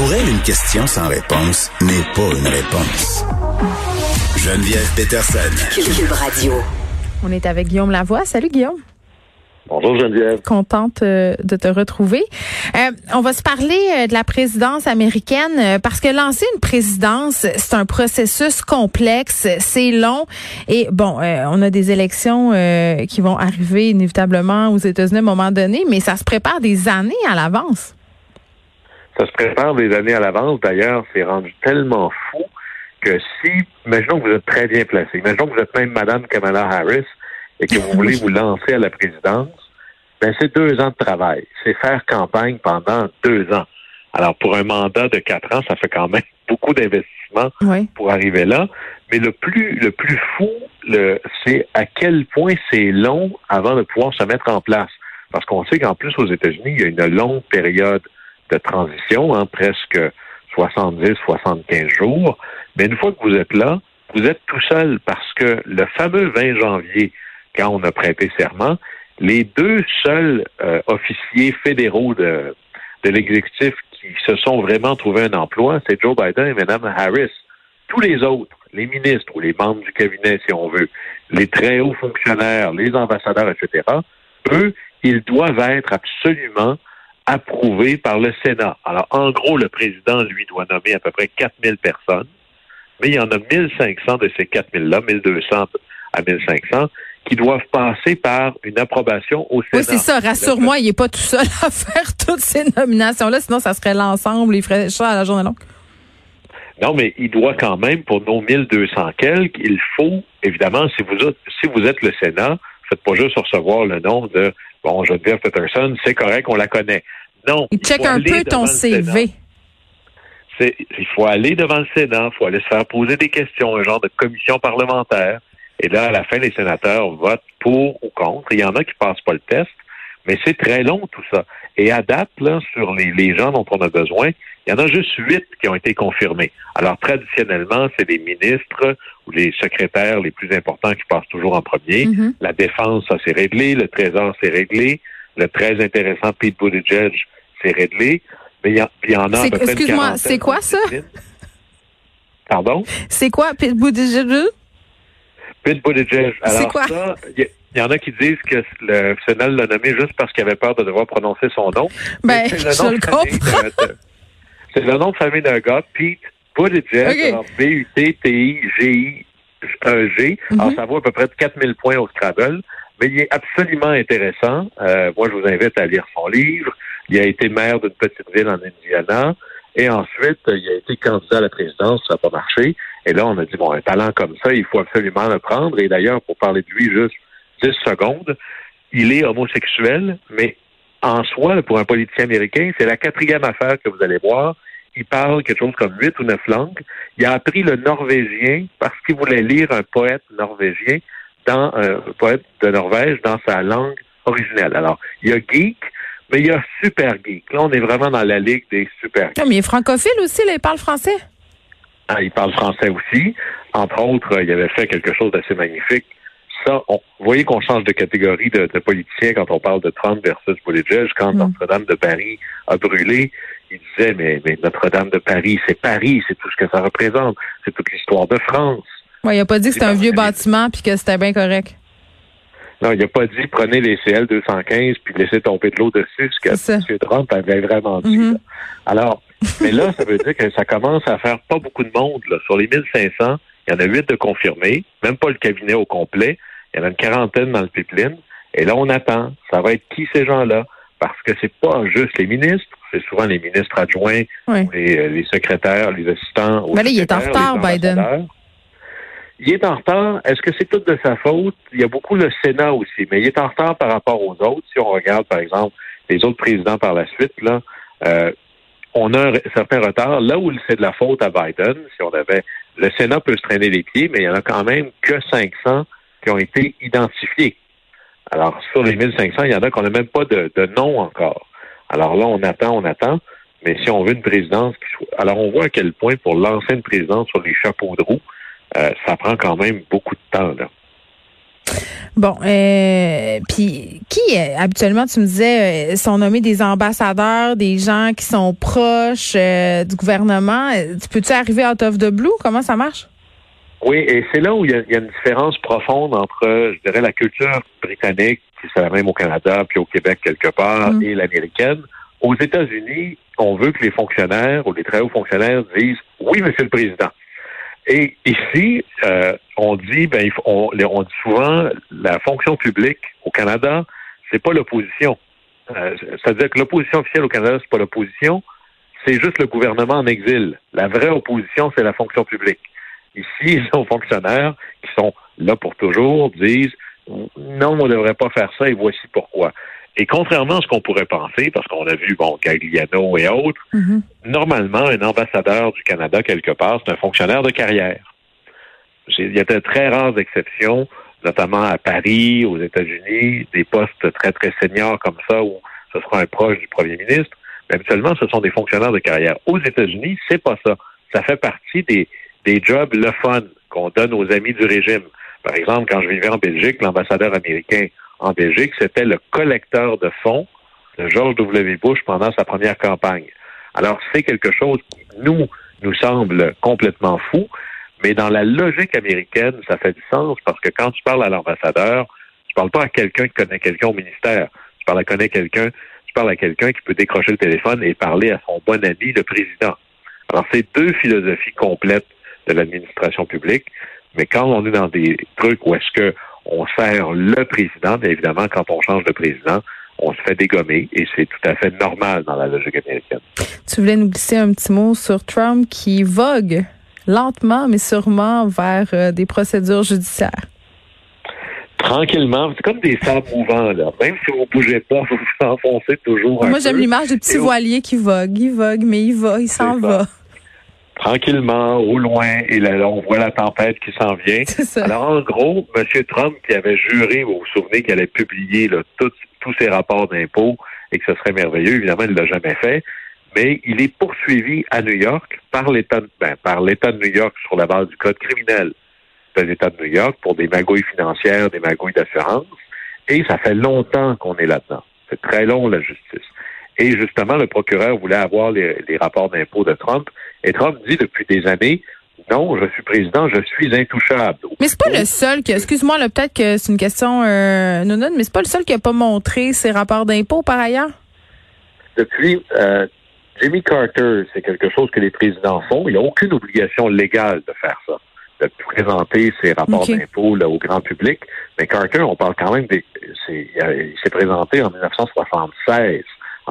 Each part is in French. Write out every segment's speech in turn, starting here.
Pour elle, une question sans réponse n'est pas une réponse. Geneviève Peterson. Cube Radio. On est avec Guillaume Lavoie. Salut Guillaume. Bonjour Geneviève. Contente euh, de te retrouver. Euh, on va se parler euh, de la présidence américaine parce que lancer une présidence, c'est un processus complexe, c'est long et bon, on a des élections qui vont arriver inévitablement aux États-Unis à un moment donné, mais ça se prépare des années à l'avance. Ça se prépare des années à l'avance. D'ailleurs, c'est rendu tellement fou que si, imaginons que vous êtes très bien placé, imaginons que vous êtes même Madame Kamala Harris et que vous voulez vous lancer à la présidence, ben c'est deux ans de travail. C'est faire campagne pendant deux ans. Alors, pour un mandat de quatre ans, ça fait quand même beaucoup d'investissement pour arriver là. Mais le plus, le plus fou, le, c'est à quel point c'est long avant de pouvoir se mettre en place. Parce qu'on sait qu'en plus, aux États-Unis, il y a une longue période de transition, hein, presque 70, 75 jours. Mais une fois que vous êtes là, vous êtes tout seul parce que le fameux 20 janvier, quand on a prêté serment, les deux seuls euh, officiers fédéraux de, de l'exécutif qui se sont vraiment trouvés un emploi, c'est Joe Biden et Mme Harris. Tous les autres, les ministres ou les membres du cabinet, si on veut, les très hauts fonctionnaires, les ambassadeurs, etc., eux, ils doivent être absolument approuvés par le Sénat. Alors, en gros, le président, lui, doit nommer à peu près 4000 personnes, mais il y en a 1500 de ces 4000-là, 1200 à 1500, qui doivent passer par une approbation au Sénat. Oui, c'est ça. Rassure-moi, il n'est pas tout seul à faire toutes ces nominations-là, sinon ça serait l'ensemble, il ferait ça à la journée longue. Non, mais il doit quand même, pour nos 1200 quelques, il faut, évidemment, si vous êtes, si vous êtes le Sénat, faites pas juste recevoir le nom de, bon, Geneviève Peterson, c'est correct, on la connaît. Non. Il, check un peu ton CV. Il faut aller devant le Sénat, il faut aller se faire poser des questions, un genre de commission parlementaire. Et là, à la fin, les sénateurs votent pour ou contre. Il y en a qui passent pas le test, mais c'est très long tout ça. Et à date, là, sur les, les gens dont on a besoin, il y en a juste huit qui ont été confirmés. Alors, traditionnellement, c'est les ministres ou les secrétaires les plus importants qui passent toujours en premier. Mm-hmm. La défense, ça c'est réglé. Le trésor, c'est réglé. Le très intéressant Pete Buttigieg, c'est réglé. Mais il y, en a Excuse-moi, c'est quoi ça? Pardon? C'est quoi Pete Buttigieg? Pete Buttigieg. Alors quoi? ça, il y, en a qui disent que le Sénat l'a nommé juste parce qu'il avait peur de devoir prononcer son nom. Ben, je le comprends. C'est le nom de famille d'un gars, Pete Buttigieg, B-U-T-T-I-G-I-E-G. Alors, mhm. ça vaut à peu près 4000 points au Scrabble. Mais il est absolument intéressant. Euh, moi, je vous invite à lire son livre. Il a été maire d'une petite ville en Indiana. Et ensuite, il a été candidat à la présidence, ça n'a pas marché. Et là, on a dit, bon, un talent comme ça, il faut absolument le prendre. Et d'ailleurs, pour parler de lui juste 10 secondes, il est homosexuel, mais en soi, pour un politicien américain, c'est la quatrième affaire que vous allez voir. Il parle quelque chose comme huit ou neuf langues. Il a appris le norvégien parce qu'il voulait lire un poète norvégien dans un poète de Norvège dans sa langue originelle. Alors, il y a geek, mais il y a super geek. Là, on est vraiment dans la ligue des super geeks. Mais il est francophile aussi, là, il parle français. Ah, il parle français aussi. Entre autres, il avait fait quelque chose d'assez magnifique. Ça, on, vous voyez qu'on change de catégorie de, de politicien quand on parle de Trump versus Buttigieg. Quand mm. Notre-Dame de Paris a brûlé, il disait, mais, mais Notre-Dame de Paris, c'est Paris, c'est tout ce que ça représente. C'est toute l'histoire de France. Oui, il n'a pas dit que c'était un vieux bâtiment puis que c'était bien correct. Non, il n'a pas dit prenez les CL 215 puis laissez tomber de l'eau dessus, ce que M. Trump avait vraiment dit. Mm-hmm. Alors, mais là, ça veut dire que ça commence à faire pas beaucoup de monde. Là. Sur les 1500, il y en a huit de confirmés, même pas le cabinet au complet. Il y en a une quarantaine dans le pipeline. Et là, on attend. Ça va être qui ces gens-là? Parce que c'est pas juste les ministres, c'est souvent les ministres adjoints, euh, les, secrétaires, les assistants. Mais là, il est en retard, Biden. Il est en retard. Est-ce que c'est tout de sa faute? Il y a beaucoup le Sénat aussi, mais il est en retard par rapport aux autres. Si on regarde, par exemple, les autres présidents par la suite, là, euh, on a un certain retard. Là où c'est de la faute à Biden, si on avait le Sénat peut se traîner les pieds, mais il y en a quand même que 500 qui ont été identifiés. Alors, sur les 1500, il y en a qu'on n'a même pas de, nom encore. Alors là, on attend, on attend. Mais si on veut une présidence qui soit... Alors, on voit à quel point, pour lancer une présidence sur les chapeaux de roue, euh, ça prend quand même beaucoup de temps. Là. Bon, euh, puis qui habituellement tu me disais sont nommés des ambassadeurs, des gens qui sont proches du gouvernement. Tu peux-tu arriver out of the blue? Comment ça marche? Oui, et c'est là où il y, a, une différence profonde entre, je dirais, la culture britannique, qui c'est la même au Canada puis au Québec quelque part, mm. et l'américaine. Aux États-Unis, on veut que les fonctionnaires ou les très hauts fonctionnaires disent oui, Monsieur le Président. Et ici, euh, on dit, ben, on, on, dit souvent, la fonction publique au Canada, c'est pas l'opposition. Euh, C'est-à-dire que l'opposition officielle au Canada, c'est pas l'opposition, c'est juste le gouvernement en exil. La vraie opposition, c'est la fonction publique. Ici, les fonctionnaires qui sont là pour toujours disent non, on ne devrait pas faire ça et voici pourquoi. Et contrairement à ce qu'on pourrait penser, parce qu'on a vu, bon, Gagliano et autres, mm-hmm. normalement, un ambassadeur du Canada, quelque part, c'est un fonctionnaire de carrière. Il y a de très rares exceptions, notamment à Paris, aux États-Unis, des postes très, très seniors comme ça, où ce sera un proche du premier ministre. Mais habituellement, ce sont des fonctionnaires de carrière. Aux États-Unis, c'est pas ça. Ça fait partie des, des jobs le fun qu'on donne aux amis du régime. Par exemple, quand je vivais en Belgique, l'ambassadeur américain en Belgique, c'était le collecteur de fonds de George W. Bush pendant sa première campagne. Alors, c'est quelque chose qui, nous, nous semble complètement fou, mais dans la logique américaine, ça fait du sens parce que quand tu parles à l'ambassadeur, tu parles pas à quelqu'un qui connaît quelqu'un au ministère. Tu parles à connaître quelqu'un, tu parles à quelqu'un qui peut décrocher le téléphone et parler à son bon ami, le président. Alors, c'est deux philosophies complètes de l'administration publique, mais quand on est dans des trucs où est-ce que on sert le président, bien évidemment, quand on change de président, on se fait dégommer et c'est tout à fait normal dans la logique américaine. Tu voulais nous glisser un petit mot sur Trump qui vogue lentement mais sûrement vers euh, des procédures judiciaires. Tranquillement, c'est comme des sables mouvants là. Même si vous bougez pas, vous vous enfoncez toujours. Moi, j'aime l'image du petit voilier qui vogue, il vogue, mais il va, il s'en va tranquillement au loin et là, on voit la tempête qui s'en vient. Alors en gros, M. Trump qui avait juré, vous vous souvenez, qu'il allait publier là, tous ses rapports d'impôts et que ce serait merveilleux, évidemment, il ne l'a jamais fait, mais il est poursuivi à New York par l'État ben, par l'État de New York sur la base du code criminel de l'État de New York pour des magouilles financières, des magouilles d'assurance, et ça fait longtemps qu'on est là-dedans. C'est très long, la justice. Et justement, le procureur voulait avoir les, rapports d'impôts de Trump. Et Trump dit depuis des années, non, je suis président, je suis intouchable. Mais c'est pas le seul qui, excuse-moi, peut-être que c'est une question euh, non, non, mais c'est pas le seul qui a pas montré ses rapports d'impôts par ailleurs? Depuis euh, Jimmy Carter, c'est quelque chose que les présidents font. Il n'y a aucune obligation légale de faire ça, de présenter ses rapports d'impôts au grand public. Mais Carter, on parle quand même des, il s'est présenté en 1976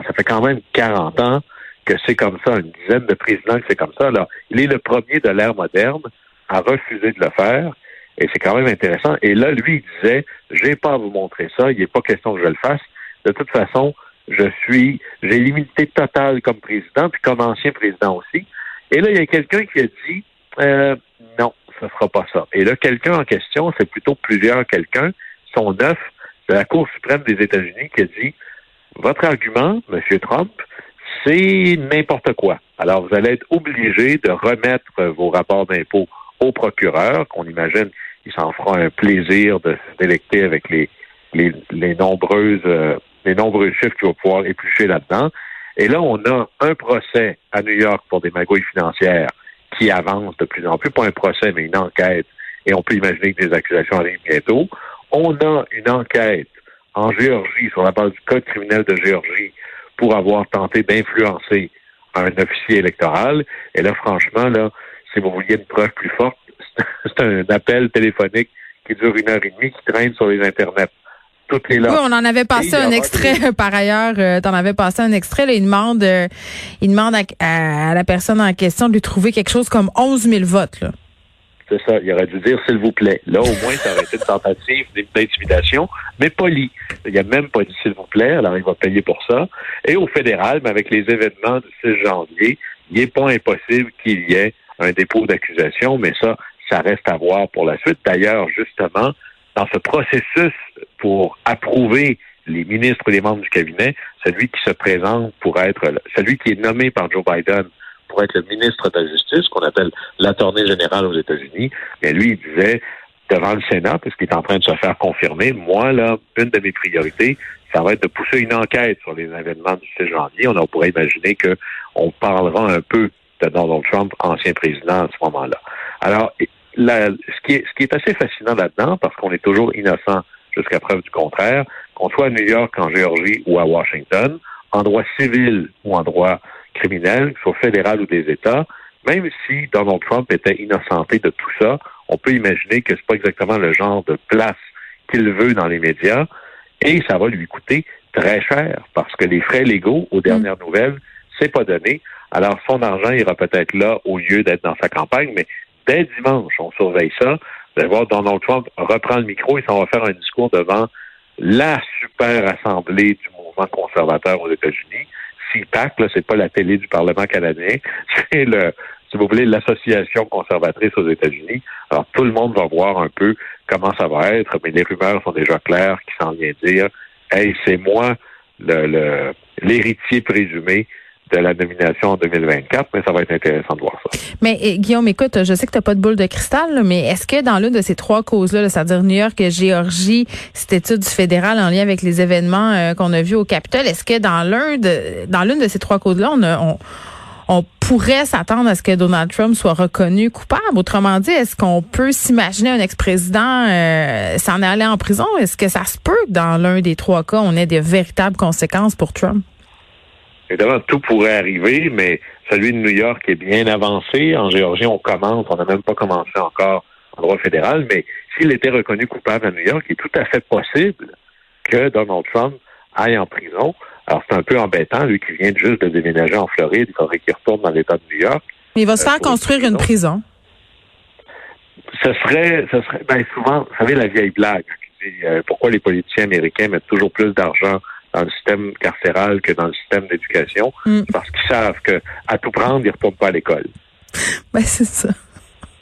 ça fait quand même 40 ans que c'est comme ça, une dizaine de présidents que c'est comme ça. Alors, il est le premier de l'ère moderne à refuser de le faire. Et c'est quand même intéressant. Et là, lui, il disait, j'ai pas à vous montrer ça, il n'est pas question que je le fasse. De toute façon, je suis, j'ai l'immunité totale comme président, puis comme ancien président aussi. Et là, il y a quelqu'un qui a dit, euh, non, ce ne sera pas ça. Et là, quelqu'un en question, c'est plutôt plusieurs quelqu'un, sont neuf de la Cour suprême des États-Unis qui a dit, votre argument, M. Trump, c'est n'importe quoi. Alors, vous allez être obligé de remettre vos rapports d'impôts au procureur, qu'on imagine il s'en fera un plaisir de délecter avec les, les, les nombreuses euh, les nombreux chiffres qu'il va pouvoir éplucher là-dedans. Et là, on a un procès à New York pour des magouilles financières qui avance de plus en plus, pas un procès, mais une enquête. Et on peut imaginer que des accusations arrivent bientôt. On a une enquête en Géorgie, sur la base du code criminel de Géorgie, pour avoir tenté d'influencer un officier électoral. Et là, franchement, là, si vous vouliez une preuve plus forte, c'est un appel téléphonique qui dure une heure et demie, qui traîne sur les internets. Toutes les là. Oui, on en avait passé un extrait par ailleurs. Euh, tu en avais passé un extrait. Là, il demande, euh, il demande à, la personne en question de lui trouver quelque chose comme 11 000 votes. Là. C'est ça. Il aurait dû dire s'il vous plaît. Là, au moins, ça aurait été une tentative d'intimidation, mais poli. Il a même pas dit s'il vous plaît, alors il va payer pour ça. Et au fédéral, mais avec les événements du 6 janvier, il n'est pas impossible qu'il y ait un dépôt d'accusation, mais ça, ça reste à voir pour la suite. D'ailleurs, justement, dans ce processus pour approuver les ministres et les membres du cabinet, celui qui se présente pour être, celui qui est nommé par Joe Biden pour être le ministre de la Justice, qu'on appelle l'attorney général aux États-Unis, mais lui, il disait, devant le Sénat, puisqu'il est en train de se faire confirmer. Moi, là, une de mes priorités, ça va être de pousser une enquête sur les événements du 6 janvier. On pourrait imaginer qu'on parlera un peu de Donald Trump, ancien président, à ce moment-là. Alors, ce qui est assez fascinant là-dedans, parce qu'on est toujours innocent jusqu'à preuve du contraire, qu'on soit à New York, en Géorgie ou à Washington, en droit civil ou en droit criminel, que ce soit fédéral ou des États, même si Donald Trump était innocenté de tout ça, on peut imaginer que c'est pas exactement le genre de place qu'il veut dans les médias, et ça va lui coûter très cher, parce que les frais légaux, aux dernières mm. nouvelles, c'est pas donné. Alors, son argent ira peut-être là au lieu d'être dans sa campagne, mais dès dimanche, on surveille ça. Vous allez voir, Donald Trump reprend le micro et s'en va faire un discours devant la super assemblée du mouvement conservateur aux États-Unis. Là, c'est pas la télé du Parlement canadien, c'est le, si vous voulez, l'association conservatrice aux États-Unis. Alors, tout le monde va voir un peu comment ça va être, mais les rumeurs sont déjà claires qui s'en vient dire, hey, c'est moi le, l'héritier présumé de la nomination en 2024, mais ça va être intéressant de voir ça. Mais eh, Guillaume, écoute, je sais que tu n'as pas de boule de cristal, mais est-ce que dans l'une de ces trois causes-là, c'est-à-dire New York, Géorgie, cette étude du fédéral en lien avec les événements euh, qu'on a vus au Capitole, est-ce que dans l'un de dans l'une de ces trois causes-là, on, on, pourrait s'attendre à ce que Donald Trump soit reconnu coupable? Autrement dit, est-ce qu'on peut s'imaginer un ex-président euh, s'en aller en prison? Est-ce que ça se peut que dans l'un des trois cas, on ait des véritables conséquences pour Trump? Évidemment, tout pourrait arriver, mais celui de New York est bien avancé. En Géorgie, on commence, on n'a même pas commencé encore en droit fédéral, mais s'il était reconnu coupable à New York, il est tout à fait possible que Donald Trump aille en prison. Alors, c'est un peu embêtant, lui qui vient juste de déménager en Floride, il faudrait qu'il retourne dans l'État de New York. Mais il va se faire euh, construire une prison. Ce serait, ce serait, ben souvent, vous savez, la vieille blague qui dit euh, pourquoi les politiciens américains mettent toujours plus d'argent dans le système carcéral que dans le système d'éducation, mm. parce qu'ils savent que à tout prendre, ils ne retournent pas à l'école. Ben, c'est ça.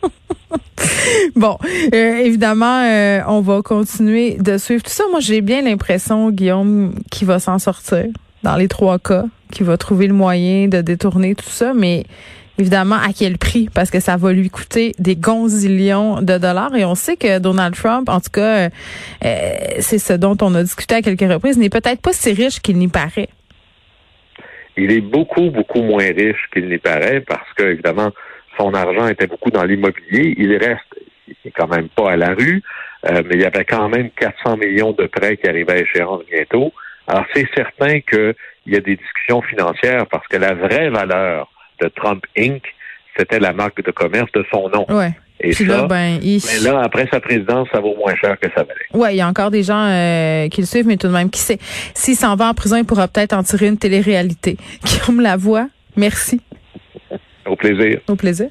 bon, euh, évidemment, euh, on va continuer de suivre tout ça. Moi, j'ai bien l'impression, Guillaume, qu'il va s'en sortir dans les trois cas, qu'il va trouver le moyen de détourner tout ça, mais Évidemment, à quel prix? Parce que ça va lui coûter des gonzillions de dollars. Et on sait que Donald Trump, en tout cas, euh, c'est ce dont on a discuté à quelques reprises, n'est peut-être pas si riche qu'il n'y paraît. Il est beaucoup, beaucoup moins riche qu'il n'y paraît parce que, évidemment, son argent était beaucoup dans l'immobilier. Il reste, il n'est quand même pas à la rue, euh, mais il y avait quand même 400 millions de prêts qui arrivaient à échéance bientôt. Alors, c'est certain qu'il y a des discussions financières parce que la vraie valeur de Trump Inc., c'était la marque de commerce de son nom. Ouais. Et ça, là, ben, mais là, après sa présidence, ça vaut moins cher que ça valait. Oui, il y a encore des gens euh, qui le suivent, mais tout de même, qui sait. S'il s'en va en prison, il pourra peut-être en tirer une télé-réalité. Guillaume Lavoie, merci. Au plaisir. Au plaisir.